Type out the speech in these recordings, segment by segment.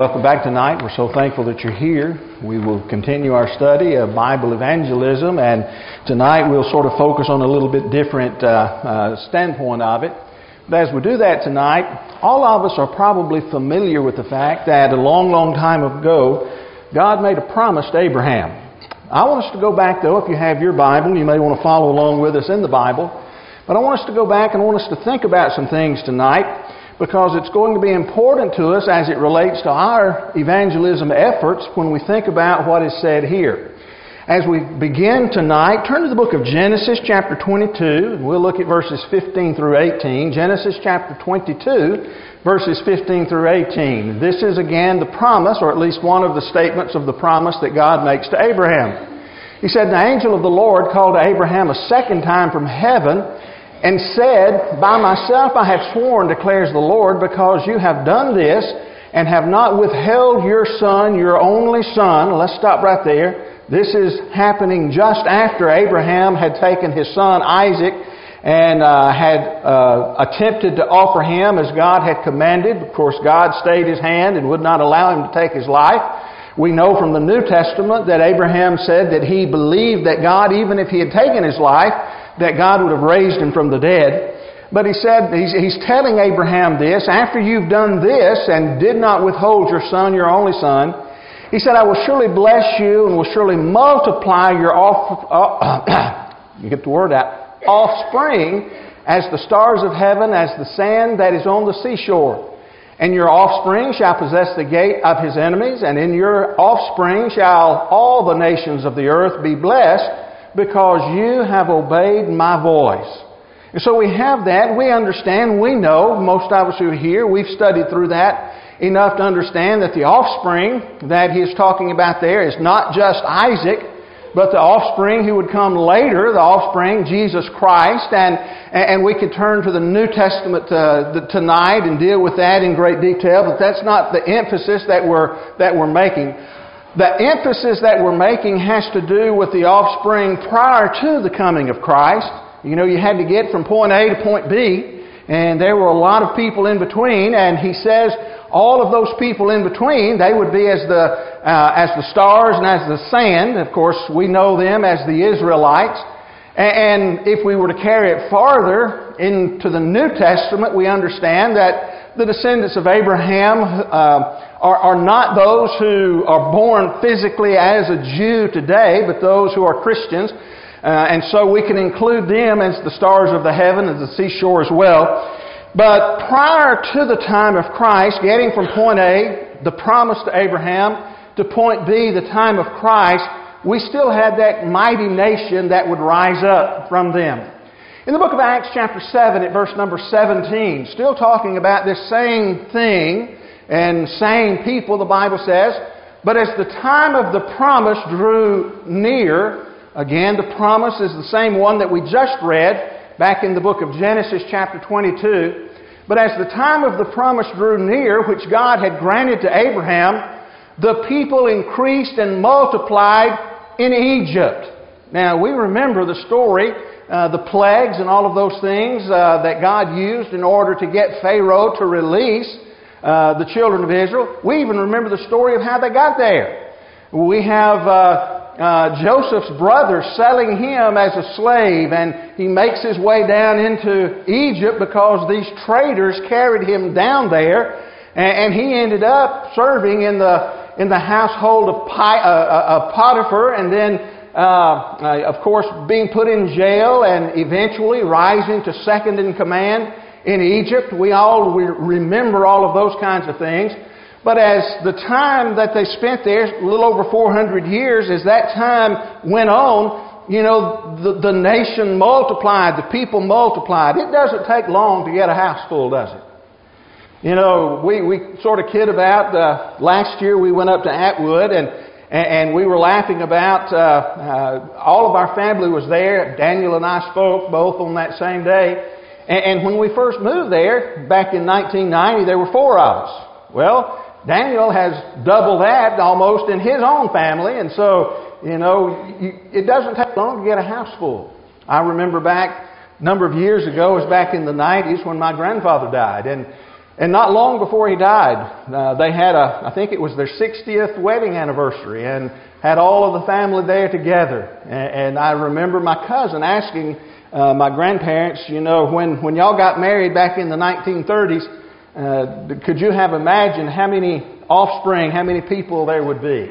Welcome back tonight. We're so thankful that you're here. We will continue our study of Bible evangelism, and tonight we'll sort of focus on a little bit different uh, uh, standpoint of it. But as we do that tonight, all of us are probably familiar with the fact that a long, long time ago, God made a promise to Abraham. I want us to go back, though, if you have your Bible, you may want to follow along with us in the Bible. But I want us to go back and I want us to think about some things tonight because it's going to be important to us as it relates to our evangelism efforts when we think about what is said here. As we begin tonight, turn to the book of Genesis, chapter 22, and we'll look at verses 15 through 18. Genesis, chapter 22, verses 15 through 18. This is again the promise, or at least one of the statements of the promise that God makes to Abraham. He said, The angel of the Lord called to Abraham a second time from heaven and said, By myself I have sworn, declares the Lord, because you have done this and have not withheld your son, your only son. Let's stop right there. This is happening just after Abraham had taken his son Isaac and uh, had uh, attempted to offer him as God had commanded. Of course, God stayed his hand and would not allow him to take his life. We know from the New Testament that Abraham said that he believed that God, even if he had taken his life, that God would have raised him from the dead. But he said, he's, he's telling Abraham this, after you've done this and did not withhold your son, your only son, he said, I will surely bless you and will surely multiply your off, uh, you get the word out, offspring as the stars of heaven, as the sand that is on the seashore. And your offspring shall possess the gate of his enemies, and in your offspring shall all the nations of the earth be blessed because you have obeyed my voice. And so we have that. We understand. We know, most of us who are here, we've studied through that enough to understand that the offspring that he is talking about there is not just Isaac, but the offspring who would come later, the offspring, Jesus Christ. And, and we could turn to the New Testament uh, tonight and deal with that in great detail, but that's not the emphasis that we're, that we're making the emphasis that we're making has to do with the offspring prior to the coming of Christ. You know, you had to get from point A to point B, and there were a lot of people in between, and he says all of those people in between, they would be as the, uh, as the stars and as the sand. Of course, we know them as the Israelites. And if we were to carry it farther into the New Testament, we understand that the descendants of Abraham uh, are, are not those who are born physically as a Jew today, but those who are Christians. Uh, and so we can include them as the stars of the heaven, as the seashore as well. But prior to the time of Christ, getting from point A, the promise to Abraham, to point B, the time of Christ, we still had that mighty nation that would rise up from them. In the book of Acts, chapter 7, at verse number 17, still talking about this same thing, and same people, the Bible says. But as the time of the promise drew near, again, the promise is the same one that we just read back in the book of Genesis, chapter 22. But as the time of the promise drew near, which God had granted to Abraham, the people increased and multiplied in Egypt. Now, we remember the story, uh, the plagues and all of those things uh, that God used in order to get Pharaoh to release uh, the children of Israel. We even remember the story of how they got there. We have uh, uh, Joseph's brother selling him as a slave, and he makes his way down into Egypt because these traders carried him down there, and, and he ended up serving in the in the household of, Pi, uh, uh, of Potiphar, and then uh, of course, being put in jail and eventually rising to second in command in Egypt. We all remember all of those kinds of things. But as the time that they spent there, a little over 400 years, as that time went on, you know, the, the nation multiplied, the people multiplied. It doesn't take long to get a house full, does it? You know, we, we sort of kid about, uh, last year we went up to Atwood and, and we were laughing about, uh, uh, all of our family was there. Daniel and I spoke both on that same day. And, when we first moved there, back in 1990, there were four of us. Well, Daniel has double that almost in his own family, and so, you know, it doesn't take long to get a house full. I remember back a number of years ago, it was back in the 90s when my grandfather died, and And not long before he died, uh, they had a, I think it was their 60th wedding anniversary, and had all of the family there together. And, and I remember my cousin asking uh, my grandparents, you know, when, when y'all got married back in the 1930s, uh, could you have imagined how many offspring, how many people there would be?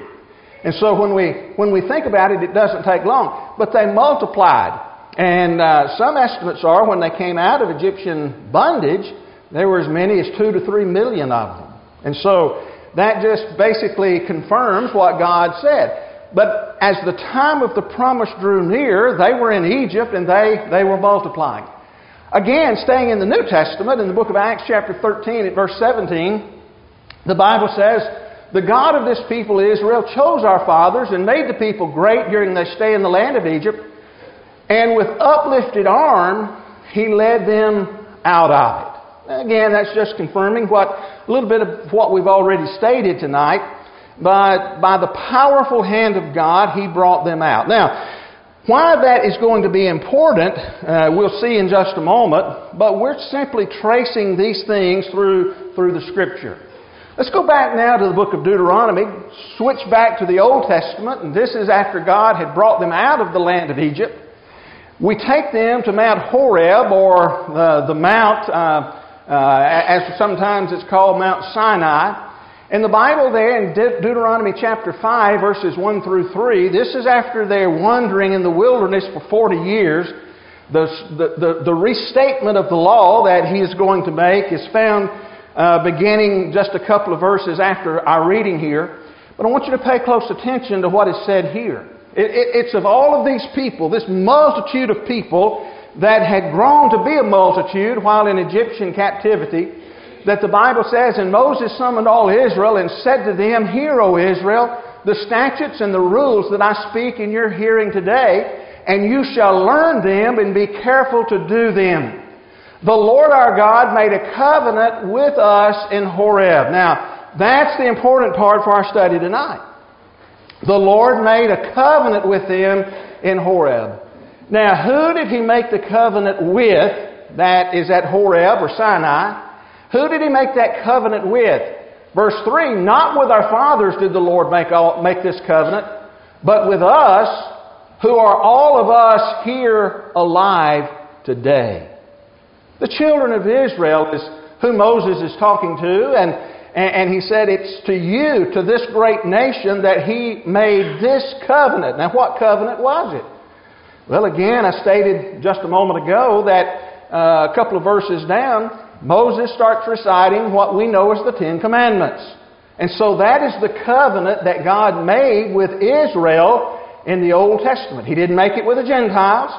And so when we, when we think about it, it doesn't take long. But they multiplied. And uh, some estimates are when they came out of Egyptian bondage, there were as many as two to three million of them. And so that just basically confirms what God said. But as the time of the promise drew near, they were in Egypt and they, they were multiplying. Again, staying in the New Testament, in the book of Acts, chapter 13, at verse 17, the Bible says, The God of this people Israel chose our fathers and made the people great during their stay in the land of Egypt, and with uplifted arm, he led them out of it. Again, that's just confirming what a little bit of what we've already stated tonight. But by the powerful hand of God, He brought them out. Now, why that is going to be important, uh, we'll see in just a moment. But we're simply tracing these things through through the Scripture. Let's go back now to the book of Deuteronomy, switch back to the Old Testament, and this is after God had brought them out of the land of Egypt. We take them to Mount Horeb, or the, the Mount uh, uh, as sometimes it's called Mount Sinai. In the Bible, there in De- Deuteronomy chapter 5, verses 1 through 3, this is after they're wandering in the wilderness for 40 years. The, the, the, the restatement of the law that he is going to make is found uh, beginning just a couple of verses after our reading here. But I want you to pay close attention to what is said here. It, it, it's of all of these people, this multitude of people that had grown to be a multitude while in Egyptian captivity, that the Bible says, And Moses summoned all Israel and said to them, Hear, O Israel, the statutes and the rules that I speak in your hearing today, and you shall learn them and be careful to do them. The Lord our God made a covenant with us in Horeb. Now, that's the important part for our study tonight. The Lord made a covenant with them in Horeb. Now, who did he make the covenant with that is at Horeb or Sinai? Who did he make that covenant with? Verse 3 Not with our fathers did the Lord make, all, make this covenant, but with us, who are all of us here alive today. The children of Israel is who Moses is talking to, and, and, he said, It's to you, to this great nation, that he made this covenant. Now, what covenant was it? Well, again, I stated just a moment ago that uh, a couple of verses down, Moses starts reciting what we know as the Ten Commandments. And so that is the covenant that God made with Israel in the Old Testament. He didn't make it with the Gentiles.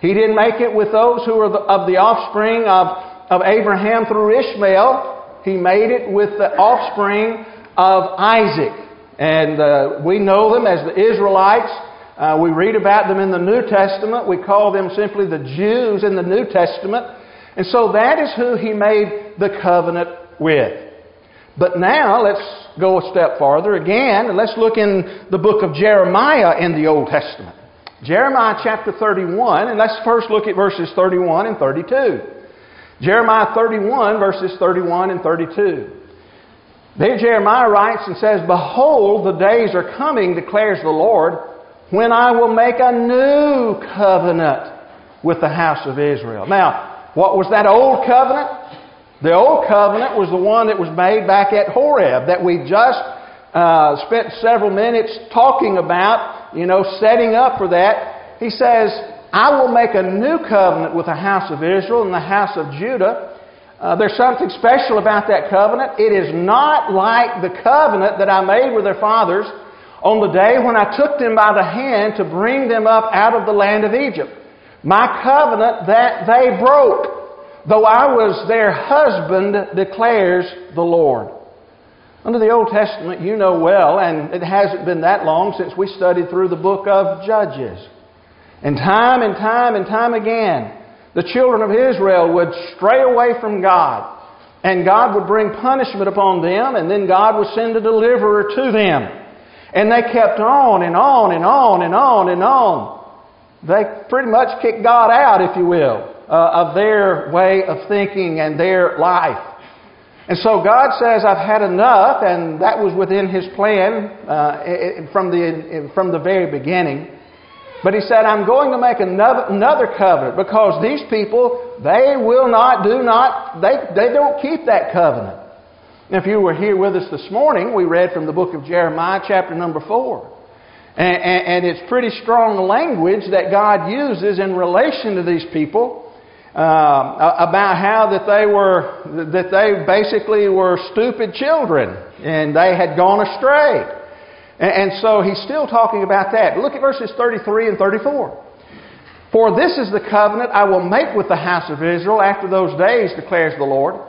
He didn't make it with those who are the, of the offspring of, of Abraham through Ishmael. He made it with the offspring of Isaac. And uh, we know them as the Israelites. Uh, we read about them in the New Testament. We call them simply the Jews in the New Testament. And so that is who he made the covenant with. But now let's go a step farther again and let's look in the book of Jeremiah in the Old Testament. Jeremiah chapter 31, and let's first look at verses 31 and 32. Jeremiah 31, verses 31 and 32. There Jeremiah writes and says, Behold, the days are coming, declares the Lord, when I will make a new covenant with the house of Israel. Now, what was that old covenant? The old covenant was the one that was made back at Horeb that we just uh, spent several minutes talking about, you know, setting up for that. He says, I will make a new covenant with the house of Israel and the house of Judah. Uh, there's something special about that covenant. It is not like the covenant that I made with their fathers on the day when I took them by the hand to bring them up out of the land of Egypt. My covenant that they broke, though I was their husband, declares the Lord. Under the Old Testament, you know well, and it hasn't been that long since we studied through the book of Judges. And time and time and time again, the children of Israel would stray away from God. And God would bring punishment upon them, and then God would send a deliverer to them. And they kept on and on and on and on and on. They pretty much kicked God out, if you will, uh, of their way of thinking and their life. And so God says, I've had enough, and that was within His plan uh, from, the, from the very beginning. But He said, I'm going to make another, another covenant because these people, they will not, do not, they, they don't keep that covenant. Now, if you were here with us this morning, we read from the book of Jeremiah, chapter number 4. And, and, and it's pretty strong language that God uses in relation to these people uh, about how that they were that they basically were stupid children and they had gone astray. And, and so he's still talking about that. Look at verses 33 and 34. For this is the covenant I will make with the house of Israel after those days, declares the Lord.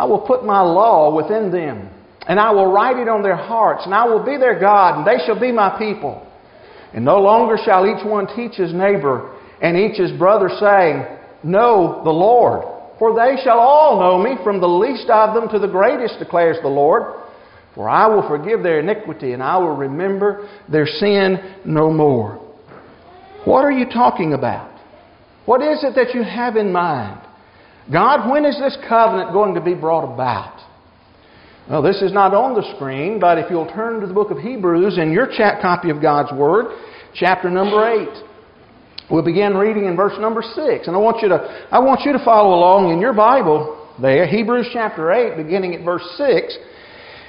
I will put my law within them, and I will write it on their hearts, and I will be their God, and they shall be my people. And no longer shall each one teach his neighbor and each his brother, saying, know the Lord. For they shall all know me, from the least of them to the greatest, declares the Lord. For I will forgive their iniquity, and I will remember their sin no more. What are you talking about? What is it that you have in mind? God, when is this covenant going to be brought about? Well, this is not on the screen, but if you'll turn to the book of Hebrews in your chat copy of God's Word, chapter number 8. We'll begin reading in verse number 6. And I want you to, I want you to follow along in your Bible there, Hebrews chapter 8, beginning at verse 6.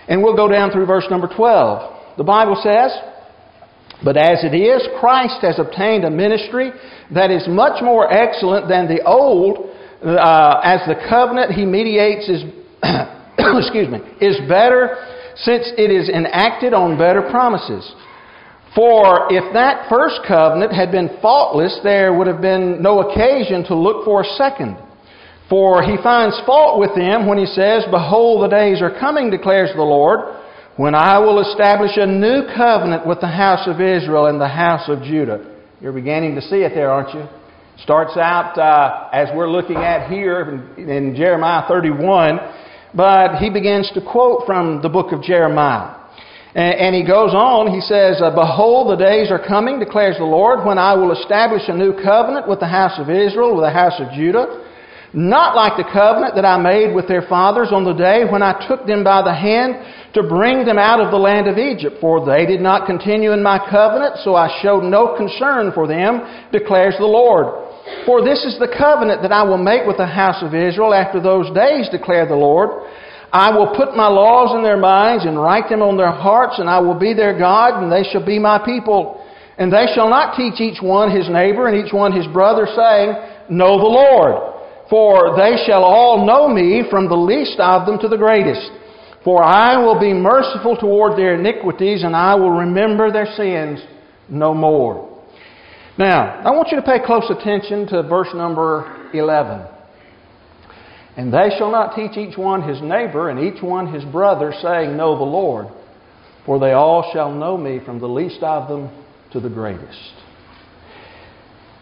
And we'll go down through verse number 12. The Bible says, But as it is, Christ has obtained a ministry that is much more excellent than the old, uh, as the covenant he mediates is, excuse me, is better since it is enacted on better promises. For if that first covenant had been faultless, there would have been no occasion to look for a second. For he finds fault with them when he says, Behold, the days are coming, declares the Lord, when I will establish a new covenant with the house of Israel and the house of Judah. You're beginning to see it there, aren't you? Starts out uh, as we're looking at here in, in Jeremiah 31, but he begins to quote from the book of Jeremiah. And he goes on, he says, uh, Behold, the days are coming, declares the Lord, when I will establish a new covenant with the house of Israel, with the house of Judah, not like the covenant that I made with their fathers on the day when I took them by the hand to bring them out of the land of Egypt. For they did not continue in my covenant, so I showed no concern for them, declares the Lord. For this is the covenant that I will make with the house of Israel after those days, declare the Lord. I will put my laws in their minds and write them on their hearts, and I will be their God, and they shall be my people. And they shall not teach each one his neighbor and each one his brother, saying, Know the Lord. For they shall all know me, from the least of them to the greatest. For I will be merciful toward their iniquities, and I will remember their sins no more. Now, I want you to pay close attention to verse number 11. And they shall not teach each one his neighbor and each one his brother, saying, Know the Lord, for they all shall know me from the least of them to the greatest.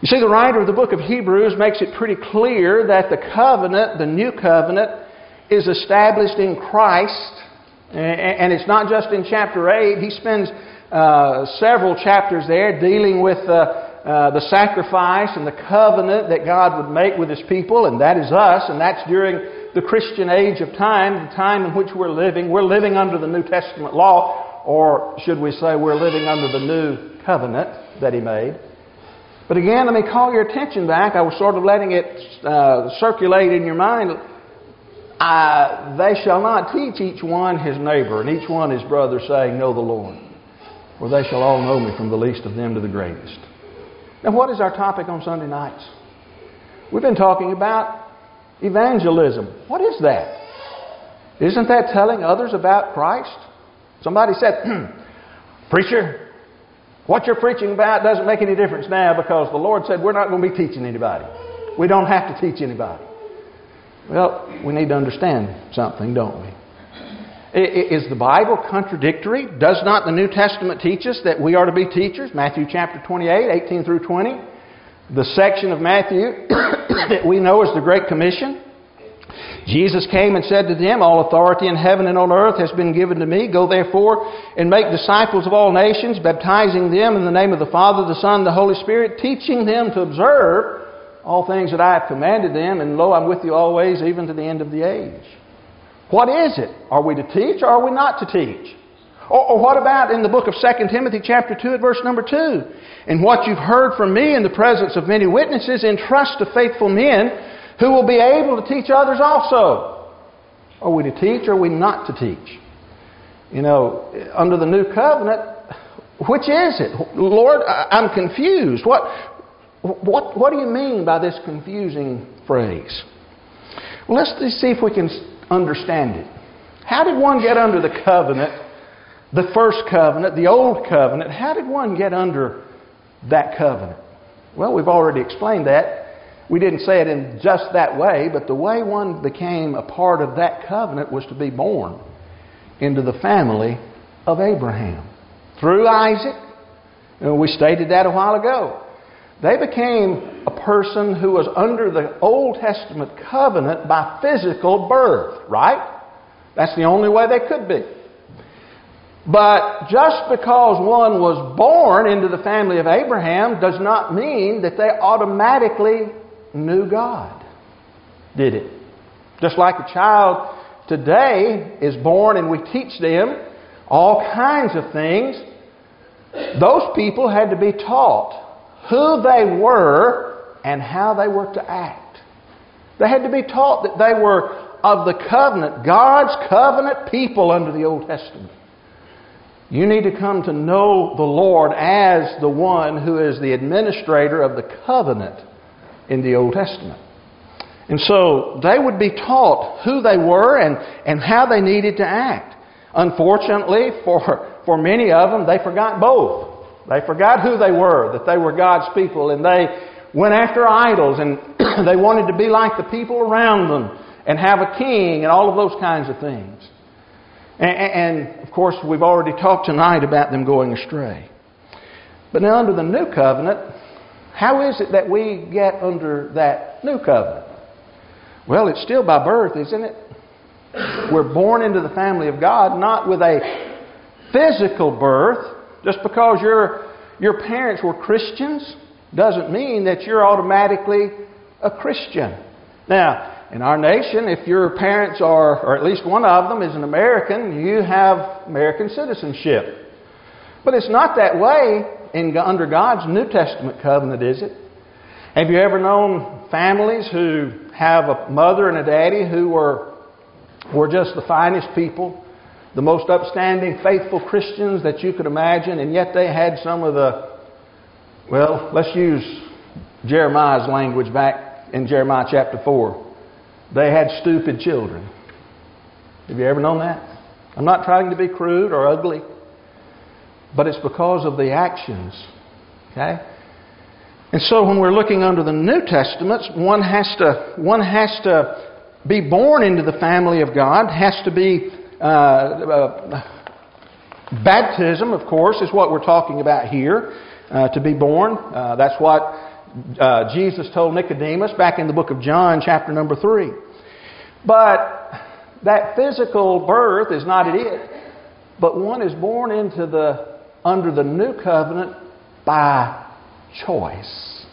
You see, the writer of the book of Hebrews makes it pretty clear that the covenant, the new covenant, is established in Christ. And it's not just in chapter 8. He spends uh, several chapters there dealing with uh, uh, the sacrifice and the covenant that God would make with His people, and that is us, and that's during the Christian age of time, the time in which we're living. We're living under the New Testament law, or should we say we're living under the new covenant that He made. But again, let me call your attention back. I was sort of letting it uh, circulate in your mind. Uh, they shall not teach each one his neighbor and each one his brother, saying, Know the Lord. For they shall all know me from the least of them to the greatest. Now, what is our topic on Sunday nights? We've been talking about evangelism. What is that? Isn't that telling others about Christ? Somebody said, Preacher, what you're preaching about doesn't make any difference now because the Lord said we're not going to be teaching anybody. We don't have to teach anybody. Well, we need to understand something, don't we? Is the Bible contradictory? Does not the New Testament teach us that we are to be teachers? Matthew chapter 28, 18 through 20. The section of Matthew that we know as the Great Commission. Jesus came and said to them, All authority in heaven and on earth has been given to me. Go therefore and make disciples of all nations, baptizing them in the name of the Father, the Son, and the Holy Spirit, teaching them to observe all things that I have commanded them. And lo, I'm with you always, even to the end of the age. What is it? Are we to teach or are we not to teach? Or, what about in the book of 2 Timothy chapter 2 at verse number 2? And what you've heard from me in the presence of many witnesses, entrust to faithful men who will be able to teach others also. Are we to teach or are we not to teach? You know, under the new covenant, which is it? Lord, I'm confused. What, what, what do you mean by this confusing phrase? Well, let's see if we can understand it. How did one get under the covenant, the first covenant, the old covenant? How did one get under that covenant? Well, we've already explained that. We didn't say it in just that way, but the way one became a part of that covenant was to be born into the family of Abraham through Isaac. We stated that a while ago. They became a person who was under the Old Testament covenant by physical birth, right? That's the only way they could be. But just because one was born into the family of Abraham does not mean that they automatically knew God, did it? Just like a child today is born and we teach them all kinds of things, those people had to be taught who they were and how they were to act. They had to be taught that they were of the covenant, God's covenant people under the Old Testament. You need to come to know the Lord as the one who is the administrator of the covenant in the Old Testament. And so they would be taught who they were and, and how they needed to act. Unfortunately, for, for many of them, they forgot both. They forgot who they were, that they were God's people, and they went after idols, and they wanted to be like the people around them and have a king and all of those kinds of things. And, and of course, we've already talked tonight about them going astray. But now, under the new covenant, how is it that we get under that new covenant? Well, it's still by birth, isn't it? We're born into the family of God, not with a physical birth, just because your, your parents were Christians doesn't mean that you're automatically a Christian. Now, in our nation, if your parents are, or at least one of them is an American, you have American citizenship. But it's not that way in, under God's New Testament covenant, is it? Have you ever known families who have a mother and a daddy who were, were just the finest people? the most upstanding, faithful Christians that you could imagine, and yet they had some of the, well, let's use Jeremiah's language back in Jeremiah chapter 4. They had stupid children. Have you ever known that? I'm not trying to be crude or ugly, but it's because of the actions. Okay? And so when we're looking under the New Testament, one has to, one has to be born into the family of God, has to be uh, uh, baptism, of course, is what we're talking about here. Uh, to be born. Uh, that's what uh, Jesus told Nicodemus back in the book of John, chapter number 3. But that physical birth is not it. But one is born into the under the new covenant by choice.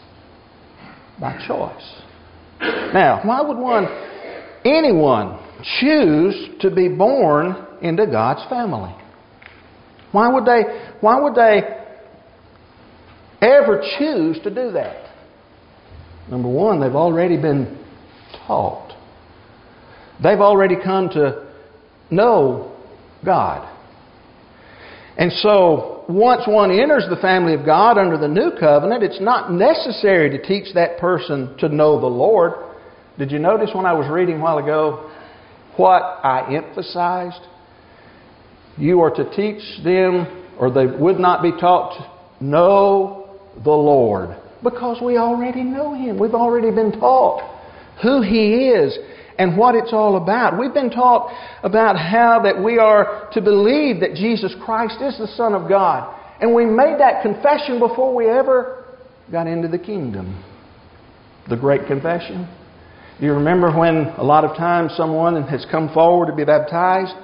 By choice. Now, why would one, anyone, choose to be born into God's family? Why would they, why would they ever choose to do that? Number one, they've already been taught. They've already come to know God. And so, once one enters the family of God under the new covenant, it's not necessary to teach that person to know the Lord. Did you notice when I was reading a while ago what I emphasized. You are to teach them, or they would not be taught to know the Lord. Because we already know Him. We've already been taught who He is and what it's all about. We've been taught about how that we are to believe that Jesus Christ is the Son of God. And we made that confession before we ever got into the kingdom. The great confession. Do you remember when a lot of times someone has come forward to be baptized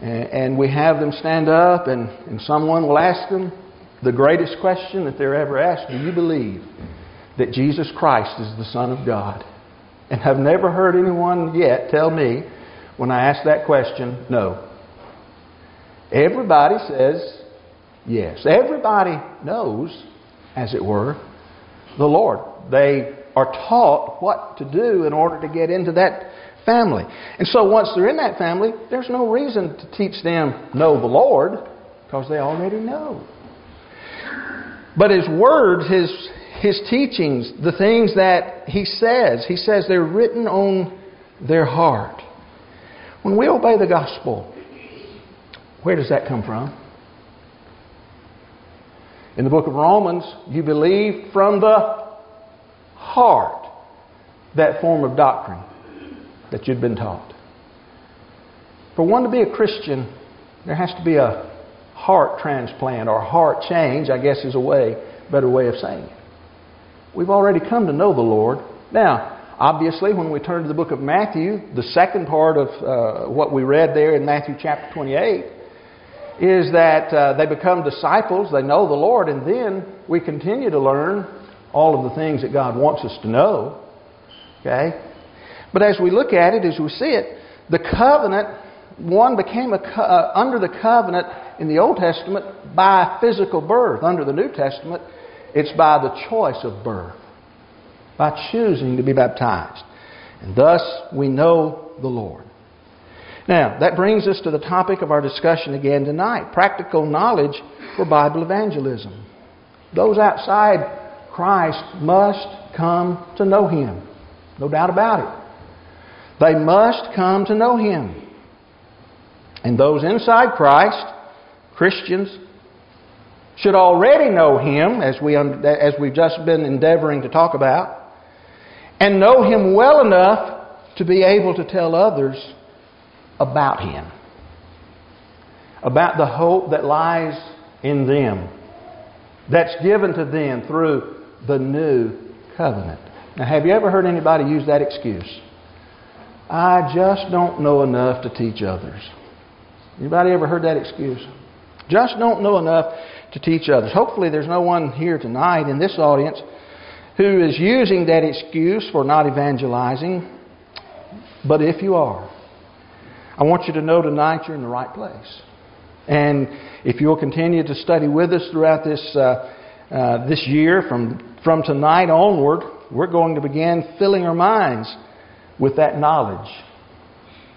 and we have them stand up and, and someone will ask them the greatest question that they're ever asked Do you believe that Jesus Christ is the Son of God? And I've never heard anyone yet tell me when I ask that question? No. Everybody says yes. Everybody knows, as it were, the Lord. They are taught what to do in order to get into that family. And so once they're in that family, there's no reason to teach them know the Lord because they already know. But his words, his his teachings, the things that he says, he says they're written on their heart. When we obey the gospel, where does that come from? In the book of Romans, you believe from the heart that form of doctrine that you'd been taught. For one to be a Christian, there has to be a heart transplant or heart change, I guess is a way, better way of saying it. We've already come to know the Lord. Now, obviously, when we turn to the book of Matthew, the second part of uh, what we read there in Matthew chapter 28 is that uh, they become disciples, they know the Lord, and then we continue to learn all of the things that God wants us to know. Okay? But as we look at it, as we see it, the covenant, one became a, uh, under the covenant in the Old Testament by physical birth. Under the New Testament, it's by the choice of birth, by choosing to be baptized. And thus we know the Lord. Now, that brings us to the topic of our discussion again tonight practical knowledge for Bible evangelism. Those outside Christ must come to know Him. No doubt about it. They must come to know Him. And those inside Christ, Christians, should already know Him, as, we, as we've just been endeavoring to talk about, and know Him well enough to be able to tell others about Him, about the hope that lies in them, that's given to them through the new covenant. Now, have you ever heard anybody use that excuse? I just don't know enough to teach others. Anybody ever heard that excuse? Just don't know enough to teach others. Hopefully, there's no one here tonight in this audience who is using that excuse for not evangelizing. But if you are, I want you to know tonight you're in the right place. And if you'll continue to study with us throughout this, uh, uh, this year, from, from tonight onward, we're going to begin filling our minds with that knowledge.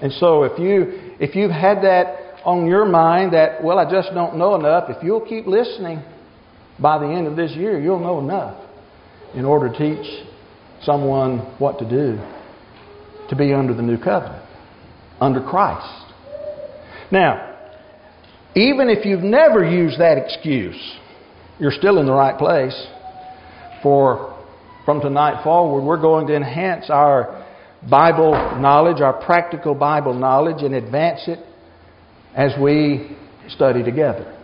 And so if you if you've had that on your mind that well I just don't know enough, if you'll keep listening by the end of this year, you'll know enough in order to teach someone what to do to be under the new covenant, under Christ. Now, even if you've never used that excuse, you're still in the right place. For from tonight forward, we're going to enhance our Bible knowledge, our practical Bible knowledge, and advance it as we study together.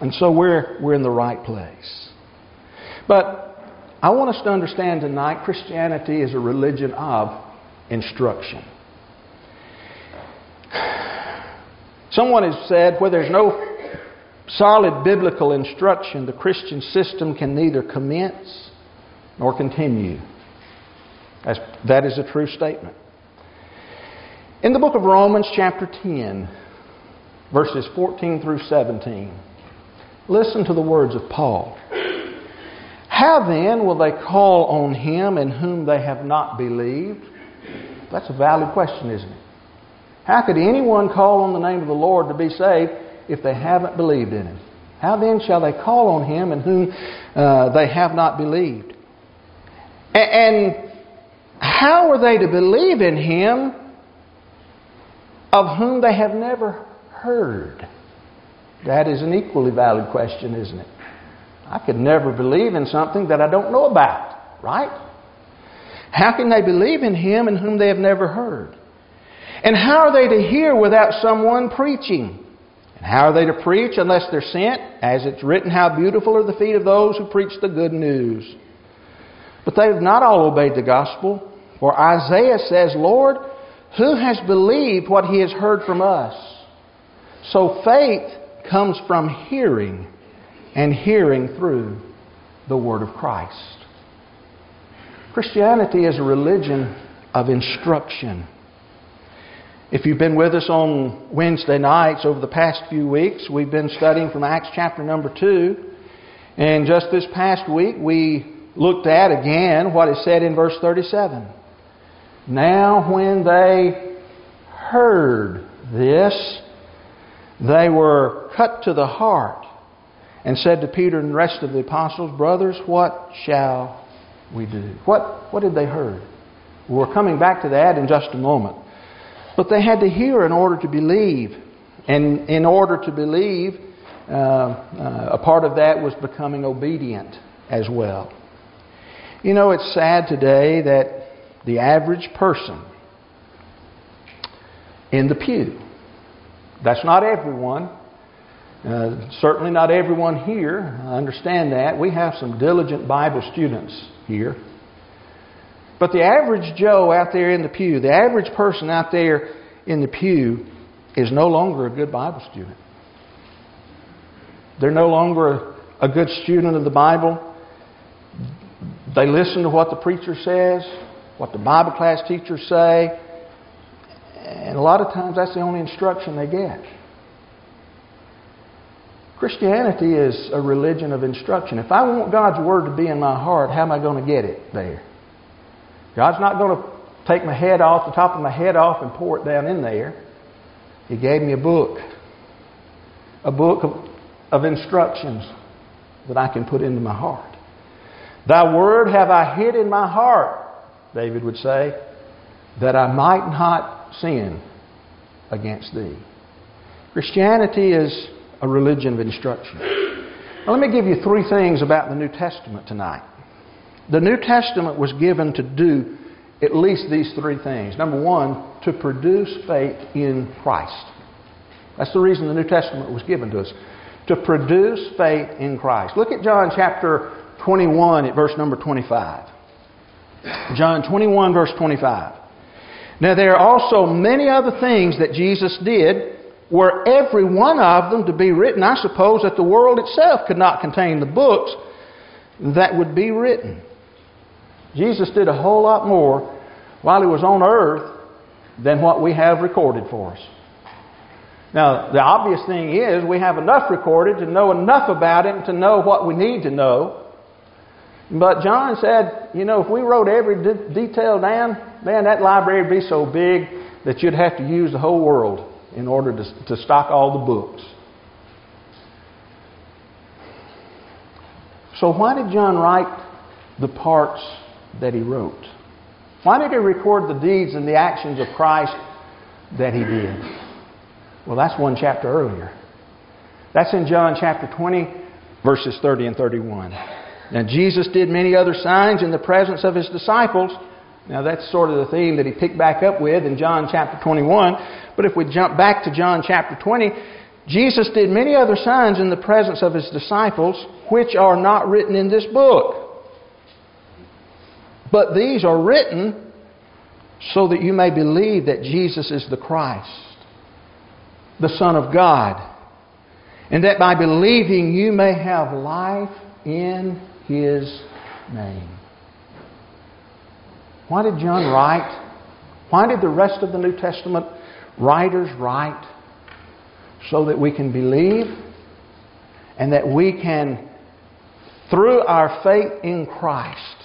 And so we're, we're in the right place. But I want us to understand tonight Christianity is a religion of instruction. Someone has said where there's no solid biblical instruction, the Christian system can neither commence nor continue. As, that is a true statement. In the book of Romans, chapter 10, verses 14 through 17, listen to the words of Paul. How then will they call on him in whom they have not believed? That's a valid question, isn't it? How could anyone call on the name of the Lord to be saved if they haven't believed in him? How then shall they call on him in whom uh, they have not believed? And how are they to believe in him of whom they have never heard? That is an equally valid question, isn't it? I could never believe in something that I don't know about, right? How can they believe in him in whom they have never heard? And how are they to hear without someone preaching? And how are they to preach unless they're sent? As it's written, how beautiful are the feet of those who preach the good news. But they have not all obeyed the gospel. For Isaiah says, Lord, who has believed what he has heard from us? So faith comes from hearing, and hearing through the Word of Christ. Christianity is a religion of instruction. If you've been with us on Wednesday nights over the past few weeks, we've been studying from Acts chapter number 2. And just this past week, we looked at again what is said in verse 37. Now, when they heard this, they were cut to the heart and said to Peter and the rest of the apostles, Brothers, what shall we do? What, what had they heard? We're coming back to that in just a moment. But they had to hear in order to believe. And in order to believe, uh, uh, a part of that was becoming obedient as well. You know, it's sad today that the average person in the pew, that's not everyone, uh, certainly not everyone here. I understand that. We have some diligent Bible students here. But the average Joe out there in the pew, the average person out there in the pew, is no longer a good Bible student. They're no longer a good student of the Bible. They listen to what the preacher says, what the Bible class teachers say, and a lot of times that's the only instruction they get. Christianity is a religion of instruction. If I want God's Word to be in my heart, how am I going to get it there? God's not going to take my head off, the top of my head off, and pour it down in there. He gave me a book, a book of, of instructions that I can put into my heart. Thy word have I hid in my heart, David would say, that I might not sin against thee. Christianity is a religion of instruction. Now, let me give you three things about the New Testament tonight. The New Testament was given to do at least these three things. Number one, to produce faith in Christ. That's the reason the New Testament was given to us. To produce faith in Christ. Look at John chapter 21 at verse number 25. John 21, verse 25. Now, there are also many other things that Jesus did, were every one of them to be written, I suppose that the world itself could not contain the books that would be written. Jesus did a whole lot more while he was on earth than what we have recorded for us. Now, the obvious thing is we have enough recorded to know enough about and to know what we need to know. But John said, you know, if we wrote every de- detail down, man, that library would be so big that you'd have to use the whole world in order to, to stock all the books. So, why did John write the parts that he wrote? Why did he record the deeds and the actions of Christ that he did? Well, that's one chapter earlier. That's in John chapter 20, verses 30 and 31. Now, Jesus did many other signs in the presence of his disciples. Now, that's sort of the theme that he picked back up with in John chapter 21. But if we jump back to John chapter 20, Jesus did many other signs in the presence of his disciples, which are not written in this book. But these are written so that you may believe that Jesus is the Christ, the Son of God, and that by believing you may have life in His name. Why did John write? Why did the rest of the New Testament writers write? So that we can believe and that we can, through our faith in Christ,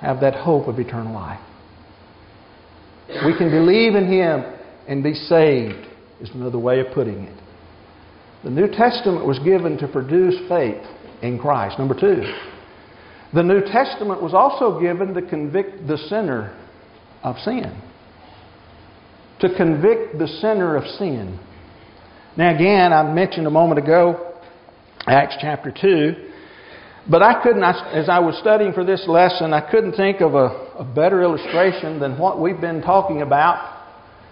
have that hope of eternal life. We can believe in Him and be saved, is another way of putting it. The New Testament was given to produce faith in Christ. Number two, the New Testament was also given to convict the sinner of sin. To convict the sinner of sin. Now, again, I mentioned a moment ago, Acts chapter 2, but I couldn't, as I was studying for this lesson, I couldn't think of a, a better illustration than what we've been talking about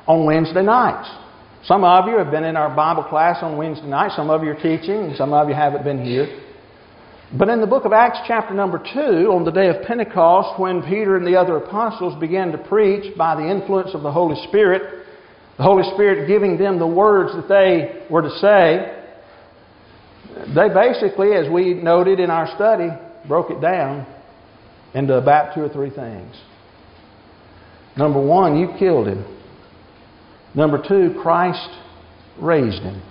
on Wednesday nights. Some of you have been in our Bible class on Wednesday night. Some of you are teaching, and some of you haven't been here. But in the book of Acts, chapter number 2, on the day of Pentecost, when Peter and the other apostles began to preach by the influence of the Holy Spirit, the Holy Spirit giving them the words that they were to say, they basically, as we noted in our study, broke it down into about two or three things. Number one, you killed him. Number two, Christ raised him.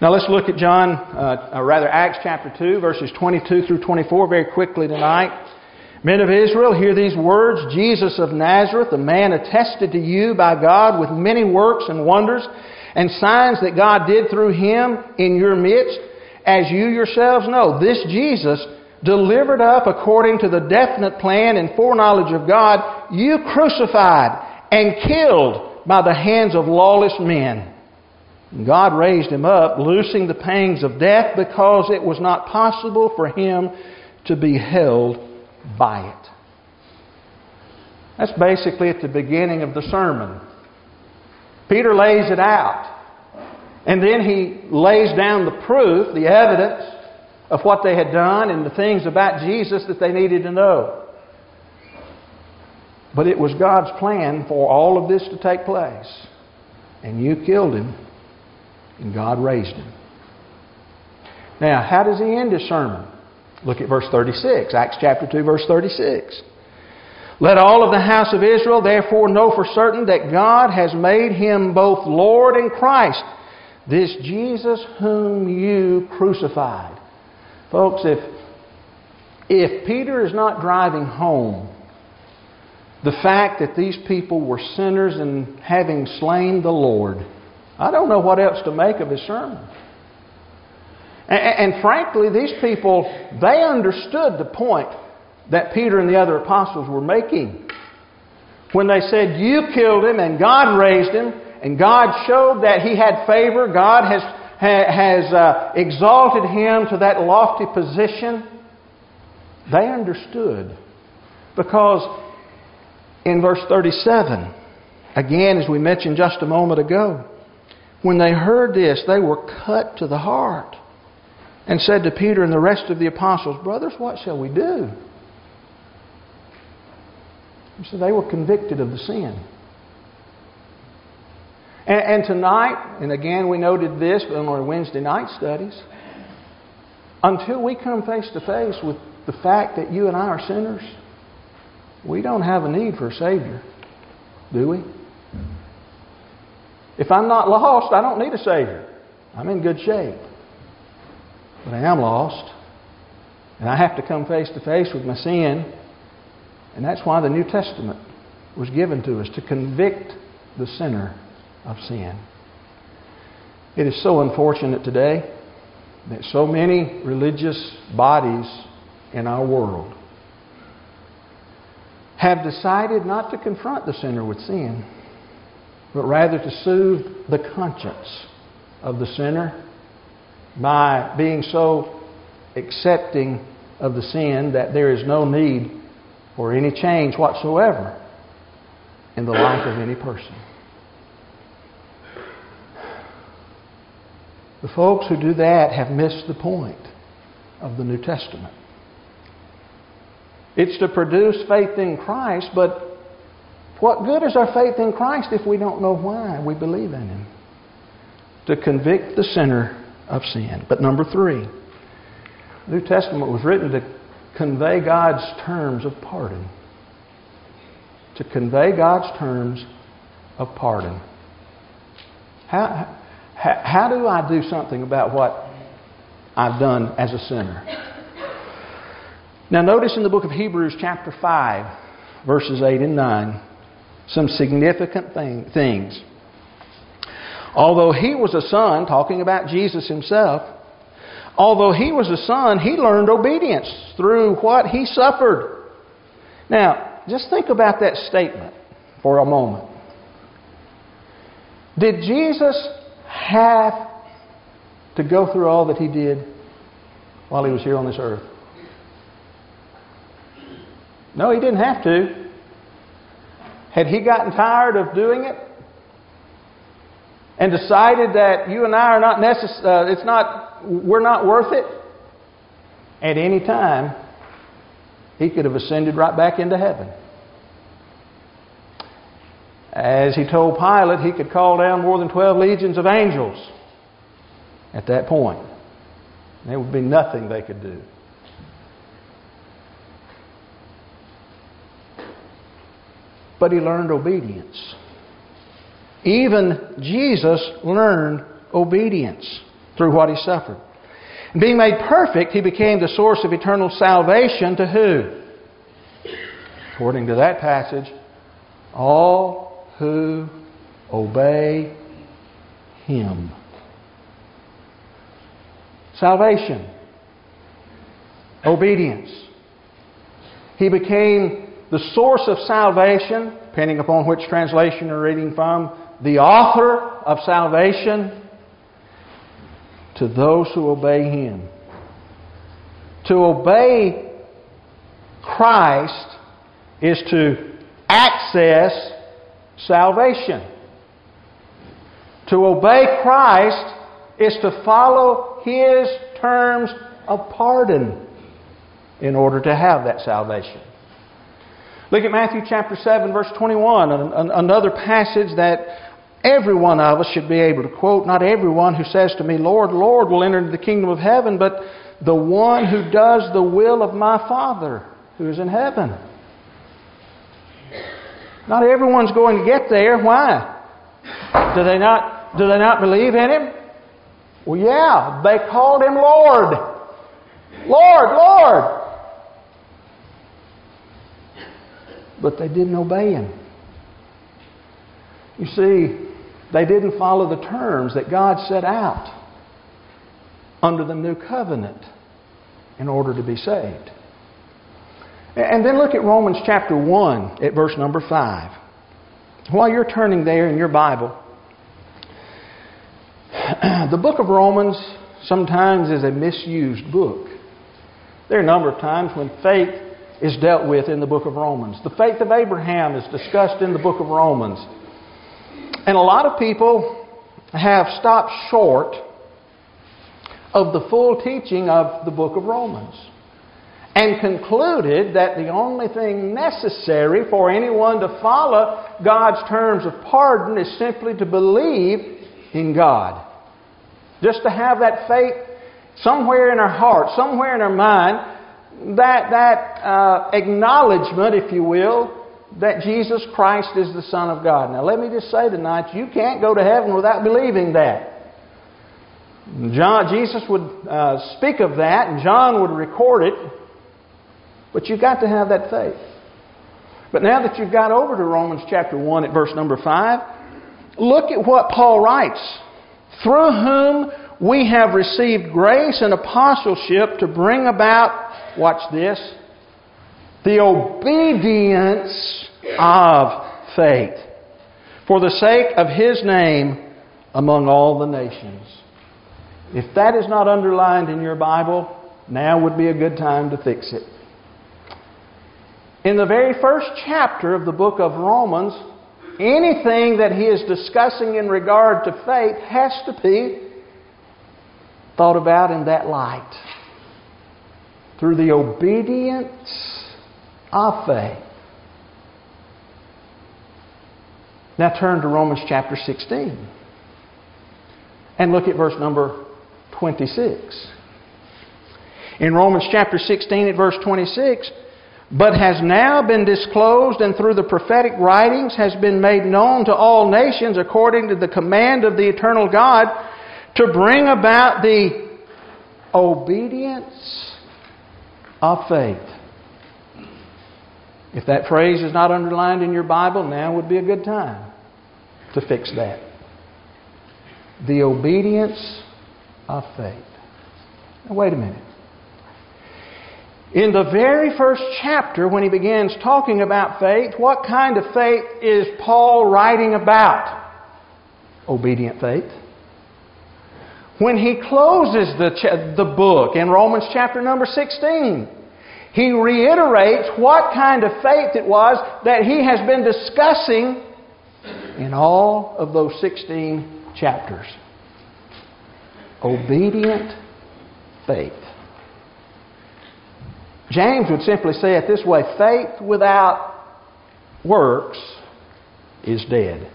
Now let's look at John, uh, or rather Acts chapter 2, verses 22 through 24 very quickly tonight. Men of Israel, hear these words Jesus of Nazareth, a man attested to you by God with many works and wonders and signs that God did through him in your midst, as you yourselves know. This Jesus, delivered up according to the definite plan and foreknowledge of God, you crucified and killed by the hands of lawless men. God raised him up, loosing the pangs of death because it was not possible for him to be held by it. That's basically at the beginning of the sermon. Peter lays it out. And then he lays down the proof, the evidence of what they had done and the things about Jesus that they needed to know. But it was God's plan for all of this to take place. And you killed him, and God raised him. Now, how does he end his sermon? Look at verse 36, Acts chapter 2, verse 36. Let all of the house of Israel therefore know for certain that God has made him both Lord and Christ, this Jesus whom you crucified. Folks, if, if Peter is not driving home the fact that these people were sinners and having slain the Lord, I don't know what else to make of his sermon. And, and, frankly, these people, they understood the point that Peter and the other apostles were making. When they said, You killed him and God raised him, and God showed that he had favor, God has, has uh, exalted him to that lofty position, they understood. Because in verse 37, again, as we mentioned just a moment ago, when they heard this, they were cut to the heart and said to Peter and the rest of the apostles, Brothers, what shall we do? So they were convicted of the sin. And, and tonight, and again we noted this in our Wednesday night studies, until we come face to face with the fact that you and I are sinners, we don't have a need for a Savior, do we? If I'm not lost, I don't need a Savior. I'm in good shape. But I am lost. And I have to come face to face with my sin. And that's why the New Testament was given to us to convict the sinner of sin. It is so unfortunate today that so many religious bodies in our world have decided not to confront the sinner with sin, but rather to soothe the conscience of the sinner by being so accepting of the sin that there is no need for any change whatsoever in the life of any person. The folks who do that have missed the point of the New Testament. It's to produce faith in Christ, but what good is our faith in Christ if we don't know why we believe in Him? To convict the sinner of sin. But number three, the New Testament was written to convey God's terms of pardon. To convey God's terms of pardon. How, how, how do I do something about what I've done as a sinner? Now, notice in the book of Hebrews, chapter 5, verses 8 and 9, some significant thing, things. Although he was a son, talking about Jesus himself, although he was a son, he learned obedience through what he suffered. Now, just think about that statement for a moment. Did Jesus have to go through all that he did while he was here on this earth? No, he didn't have to. Had he gotten tired of doing it? and decided that you and I are not necessary, uh, it's not, we're not worth it, at any time, he could have ascended right back into heaven. As he told Pilate, he could call down more than 12 legions of angels at that point. There would be nothing they could do. But he learned obedience. Even Jesus learned obedience through what he suffered. Being made perfect, he became the source of eternal salvation to who? According to that passage, all who obey him. Salvation. Obedience. He became the source of salvation, depending upon which translation you're reading from, the author of salvation to those who obey Him. To obey Christ is to access salvation. To obey Christ is to follow His terms of pardon in order to have that salvation. Look at Matthew chapter 7, verse 21, another passage that every one of us should be able to quote. Not everyone who says to me, Lord, Lord, will enter into the kingdom of heaven, but the one who does the will of my Father who is in heaven. Not everyone's going to get there. Why? Do they not, do they not believe in Him? Well, yeah, they called Him Lord. Lord, Lord. But they didn't obey him. You see, they didn't follow the terms that God set out under the new covenant in order to be saved. And then look at Romans chapter 1 at verse number 5. While you're turning there in your Bible, the book of Romans sometimes is a misused book. There are a number of times when faith is dealt with in the book of Romans. The faith of Abraham is discussed in the book of Romans. And a lot of people have stopped short of the full teaching of the book of Romans and concluded that the only thing necessary for anyone to follow God's terms of pardon is simply to believe in God. Just to have that faith somewhere in our heart, somewhere in our mind, that, that uh, acknowledgement, if you will, that Jesus Christ is the Son of God. Now, let me just say tonight, you can't go to heaven without believing that. John, Jesus would uh, speak of that, and John would record it, but you've got to have that faith. But now that you've got over to Romans chapter 1 at verse number 5, look at what Paul writes. Through whom we have received grace and apostleship to bring about watch this, the obedience of faith for the sake of His name among all the nations. If that is not underlined in your Bible, now would be a good time to fix it. In the very first chapter of the book of Romans, anything that he is discussing in regard to faith has to be thought about in that light through the obedience of faith. Now turn to Romans chapter 16 and look at verse number 26. In Romans chapter 16 at verse 26, but has now been disclosed and through the prophetic writings has been made known to all nations according to the command of the eternal God to bring about the obedience of faith. If that phrase is not underlined in your Bible, now would be a good time to fix that. The obedience of faith. Now, wait a minute. In the very first chapter, when he begins talking about faith, what kind of faith is Paul writing about? Obedient faith. When he closes the, the book in Romans chapter number 16, he reiterates what kind of faith it was that he has been discussing in all of those 16 chapters. Obedient faith. James would simply say it this way faith without works is dead.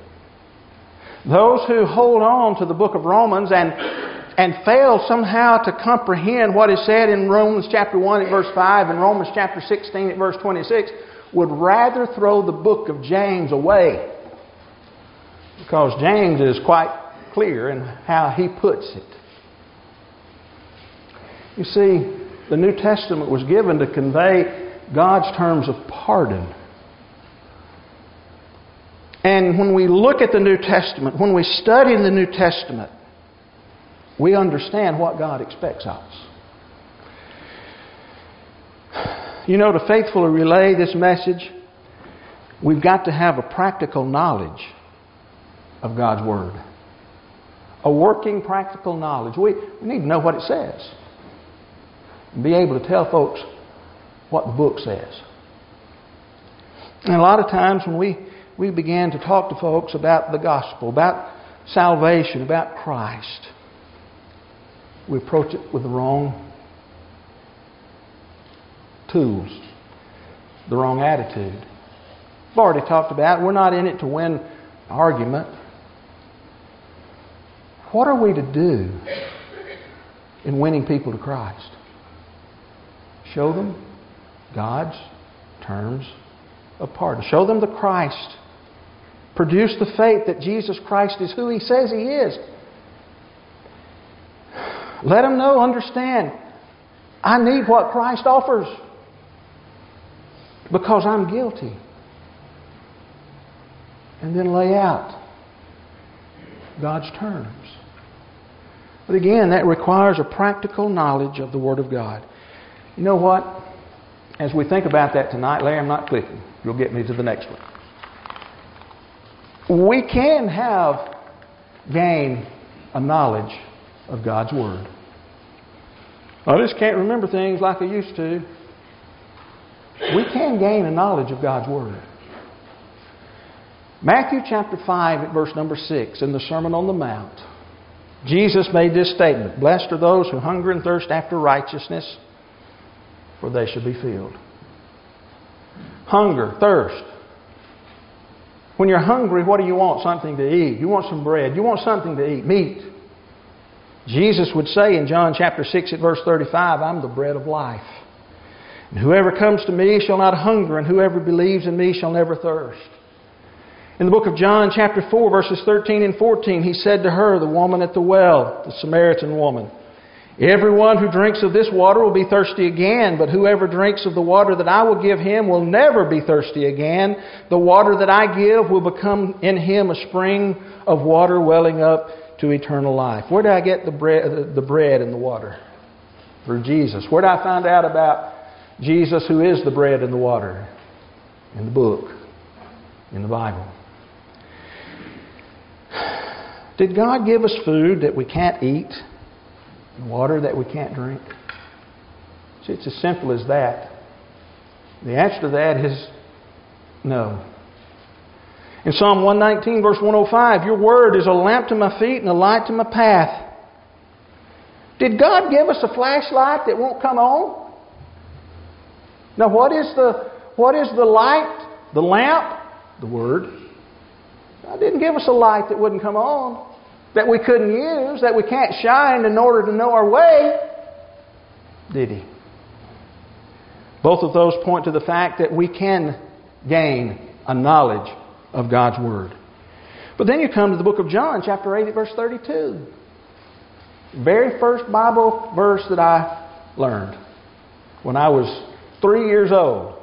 Those who hold on to the book of Romans and and fail somehow to comprehend what is said in Romans chapter 1 at verse 5 and Romans chapter 16 at verse 26 would rather throw the book of James away Because James is quite clear in how he puts it. You see, the New Testament was given to convey God's terms of pardon. And when we look at the New Testament, when we study in the New Testament, we understand what God expects of us. You know, to faithfully relay this message, we've got to have a practical knowledge of God's Word. A working, practical knowledge. We, we need to know what it says. And be able to tell folks what the book says. And a lot of times when we, we begin to talk to folks about the gospel, about salvation, about Christ, we approach it with the wrong tools, the wrong attitude. I've already talked about we're not in it to win argument. What are we to do in winning people to Christ? Show them God's terms of pardon. Show them the Christ. Produce the faith that Jesus Christ is who He says He is. Let them know, understand, I need what Christ offers because I'm guilty. And then lay out God's terms. But again, that requires a practical knowledge of the Word of God. You know what? As we think about that tonight, Larry, I'm not clicking. You'll get me to the next one. We can have, gain a knowledge of God's Word. I just can't remember things like I used to. We can gain a knowledge of God's Word. Matthew chapter 5 at verse number 6 in the Sermon on the Mount. Jesus made this statement Blessed are those who hunger and thirst after righteousness, for they shall be filled. Hunger, thirst. When you're hungry, what do you want? Something to eat. You want some bread. You want something to eat, meat. Jesus would say in John chapter 6 at verse 35, I'm the bread of life. And whoever comes to me shall not hunger, and whoever believes in me shall never thirst. In the book of John, chapter 4, verses 13 and 14, he said to her, the woman at the well, the Samaritan woman, Everyone who drinks of this water will be thirsty again, but whoever drinks of the water that I will give him will never be thirsty again. The water that I give will become in him a spring of water welling up to eternal life. Where did I get the bread, the bread and the water? Through Jesus. Where did I find out about Jesus, who is the bread and the water? In the book, in the Bible. Did God give us food that we can't eat? and Water that we can't drink? See, it's as simple as that. The answer to that is no. In Psalm 119, verse 105, Your word is a lamp to my feet and a light to my path. Did God give us a flashlight that won't come on? Now, what is the, what is the light? The lamp? The Word. God didn't give us a light that wouldn't come on that we couldn't use, that we can't shine in order to know our way, did he? Both of those point to the fact that we can gain a knowledge of God's Word. But then you come to the book of John, chapter 8, verse 32. Very first Bible verse that I learned when I was three years old.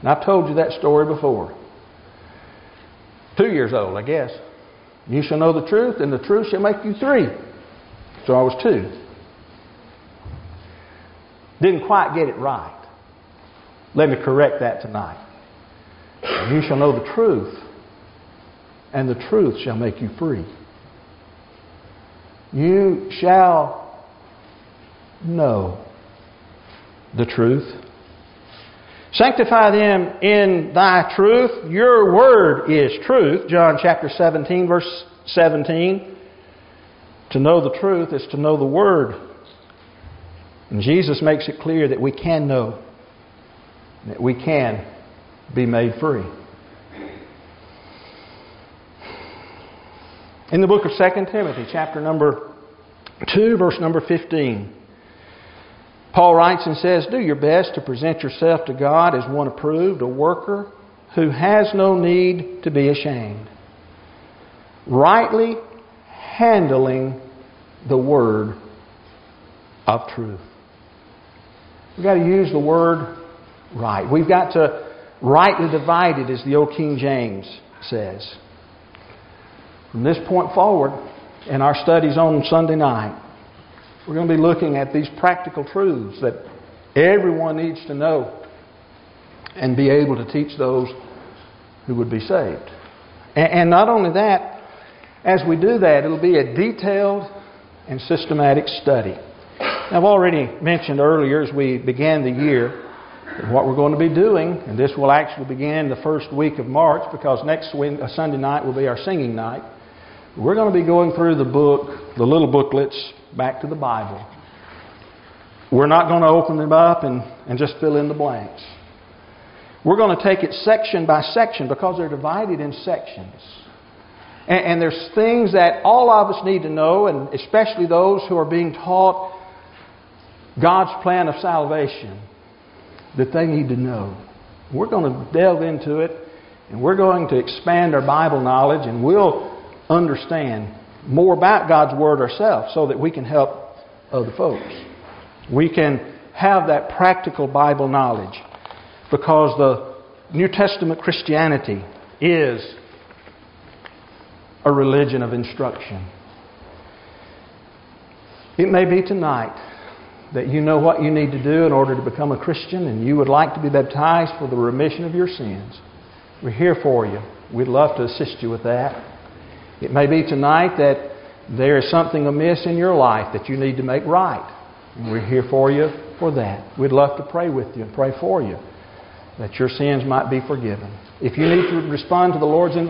And I've told you that story before. Two years old, I guess. You shall know the truth, and the truth shall make you three. So I was two. Didn't quite get it right. Let me correct that tonight. You shall know the truth, and the truth shall make you free. You shall know the truth. Sanctify them in thy truth. Your word is truth. John chapter 17, verse 17. To know the truth is to know the word. And Jesus makes it clear that we can know, that we can be made free. In the book of 2 Timothy, chapter number 2, verse number 15. Paul writes and says, Do your best to present yourself to God as one approved, a worker who has no need to be ashamed, rightly handling the word of truth. We've got to use the word right. We've got to rightly divide it, as the old King James says. From this point forward, in our studies on Sunday night, we're going to be looking at these practical truths that everyone needs to know and be able to teach those who would be saved. And not only that, as we do that, it'll be a detailed and systematic study. I've already mentioned earlier as we began the year what we're going to be doing, and this will actually begin the first week of March because next uh, Sunday night will be our singing night. We're going to be going through the book, the little booklets, back to the Bible. We're not going to open them up and, and just fill in the blanks. We're going to take it section by section because they're divided in sections. And, and there's things that all of us need to know, and especially those who are being taught God's plan of salvation, that they need to know. We're going to delve into it, and we're going to expand our Bible knowledge, and we'll understand more about God's Word ourselves so that we can help other folks. We can have that practical Bible knowledge because the New Testament Christianity is a religion of instruction. It may be tonight that you know what you need to do in order to become a Christian and you would like to be baptized for the remission of your sins. We're here for you. We'd love to assist you with that. It may be tonight that there is something amiss in your life that you need to make right. We're here for you for that. We'd love to pray with you and pray for you that your sins might be forgiven. If you need to respond to the Lord's invitation,